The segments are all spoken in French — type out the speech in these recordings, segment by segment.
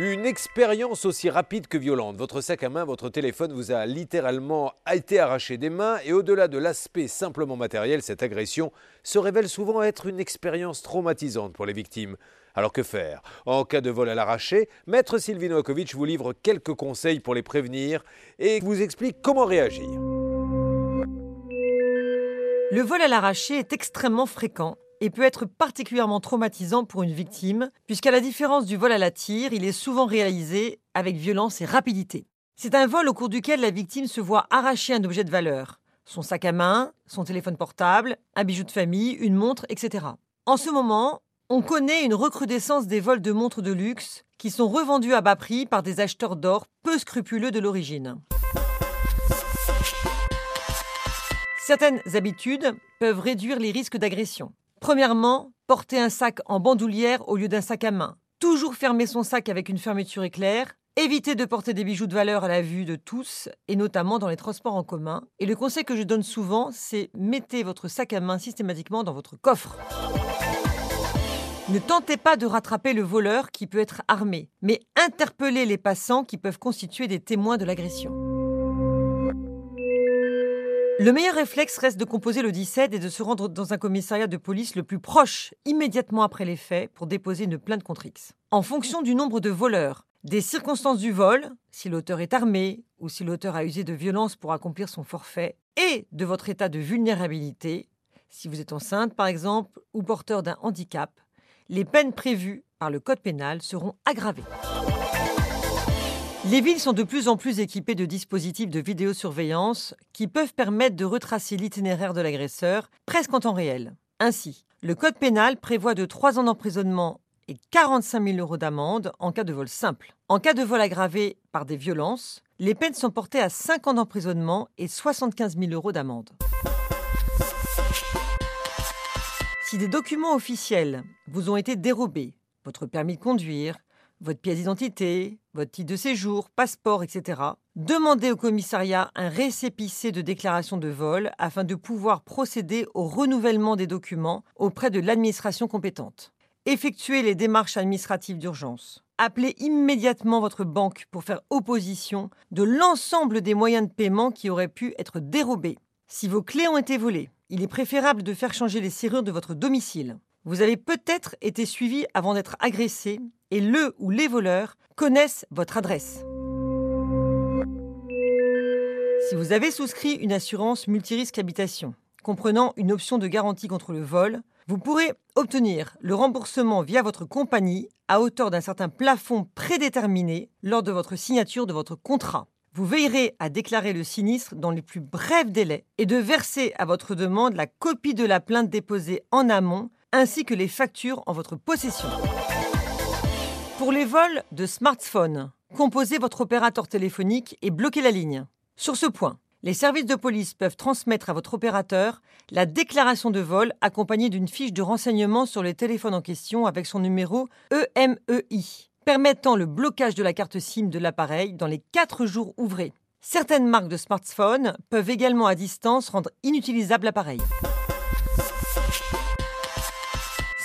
Une expérience aussi rapide que violente. Votre sac à main, votre téléphone vous a littéralement été arraché des mains et au-delà de l'aspect simplement matériel, cette agression se révèle souvent être une expérience traumatisante pour les victimes. Alors que faire? En cas de vol à l'arraché, Maître Sylvie Novakovic vous livre quelques conseils pour les prévenir et vous explique comment réagir. Le vol à l'arraché est extrêmement fréquent et peut être particulièrement traumatisant pour une victime, puisqu'à la différence du vol à la tire, il est souvent réalisé avec violence et rapidité. C'est un vol au cours duquel la victime se voit arracher un objet de valeur, son sac à main, son téléphone portable, un bijou de famille, une montre, etc. En ce moment, on connaît une recrudescence des vols de montres de luxe qui sont revendus à bas prix par des acheteurs d'or peu scrupuleux de l'origine. Certaines habitudes peuvent réduire les risques d'agression. Premièrement, porter un sac en bandoulière au lieu d'un sac à main. Toujours fermer son sac avec une fermeture éclair. Éviter de porter des bijoux de valeur à la vue de tous, et notamment dans les transports en commun. Et le conseil que je donne souvent, c'est mettez votre sac à main systématiquement dans votre coffre. Ne tentez pas de rattraper le voleur qui peut être armé, mais interpellez les passants qui peuvent constituer des témoins de l'agression. Le meilleur réflexe reste de composer le 17 et de se rendre dans un commissariat de police le plus proche immédiatement après les faits pour déposer une plainte contre X. En fonction du nombre de voleurs, des circonstances du vol, si l'auteur est armé ou si l'auteur a usé de violence pour accomplir son forfait, et de votre état de vulnérabilité, si vous êtes enceinte par exemple ou porteur d'un handicap, les peines prévues par le Code pénal seront aggravées. Les villes sont de plus en plus équipées de dispositifs de vidéosurveillance qui peuvent permettre de retracer l'itinéraire de l'agresseur presque en temps réel. Ainsi, le Code pénal prévoit de 3 ans d'emprisonnement et 45 000 euros d'amende en cas de vol simple. En cas de vol aggravé par des violences, les peines sont portées à 5 ans d'emprisonnement et 75 000 euros d'amende. Si des documents officiels vous ont été dérobés, votre permis de conduire, votre pièce d'identité, votre titre de séjour, passeport, etc. Demandez au commissariat un récépissé de déclaration de vol afin de pouvoir procéder au renouvellement des documents auprès de l'administration compétente. Effectuez les démarches administratives d'urgence. Appelez immédiatement votre banque pour faire opposition de l'ensemble des moyens de paiement qui auraient pu être dérobés. Si vos clés ont été volées, il est préférable de faire changer les serrures de votre domicile. Vous avez peut-être été suivi avant d'être agressé et le ou les voleurs connaissent votre adresse. Si vous avez souscrit une assurance multirisque habitation, comprenant une option de garantie contre le vol, vous pourrez obtenir le remboursement via votre compagnie à hauteur d'un certain plafond prédéterminé lors de votre signature de votre contrat. Vous veillerez à déclarer le sinistre dans les plus brefs délais et de verser à votre demande la copie de la plainte déposée en amont ainsi que les factures en votre possession. Pour les vols de smartphone, composez votre opérateur téléphonique et bloquez la ligne. Sur ce point, les services de police peuvent transmettre à votre opérateur la déclaration de vol accompagnée d'une fiche de renseignement sur le téléphone en question avec son numéro EMEI, permettant le blocage de la carte SIM de l'appareil dans les 4 jours ouvrés. Certaines marques de smartphones peuvent également à distance rendre inutilisable l'appareil.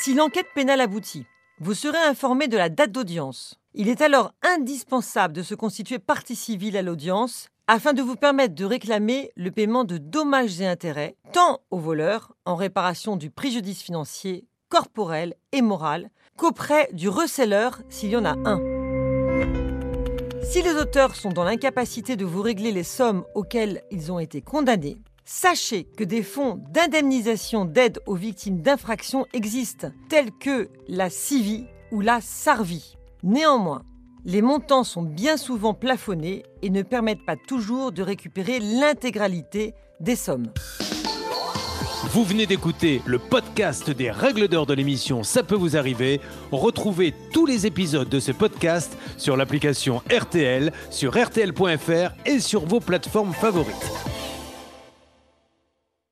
Si l'enquête pénale aboutit, vous serez informé de la date d'audience. Il est alors indispensable de se constituer partie civile à l'audience afin de vous permettre de réclamer le paiement de dommages et intérêts, tant au voleur, en réparation du préjudice financier, corporel et moral, qu'auprès du receleur s'il y en a un. Si les auteurs sont dans l'incapacité de vous régler les sommes auxquelles ils ont été condamnés, Sachez que des fonds d'indemnisation d'aide aux victimes d'infractions existent, tels que la CIVI ou la SARVI. Néanmoins, les montants sont bien souvent plafonnés et ne permettent pas toujours de récupérer l'intégralité des sommes. Vous venez d'écouter le podcast des règles d'or de l'émission Ça peut vous arriver. Retrouvez tous les épisodes de ce podcast sur l'application RTL, sur rtl.fr et sur vos plateformes favorites.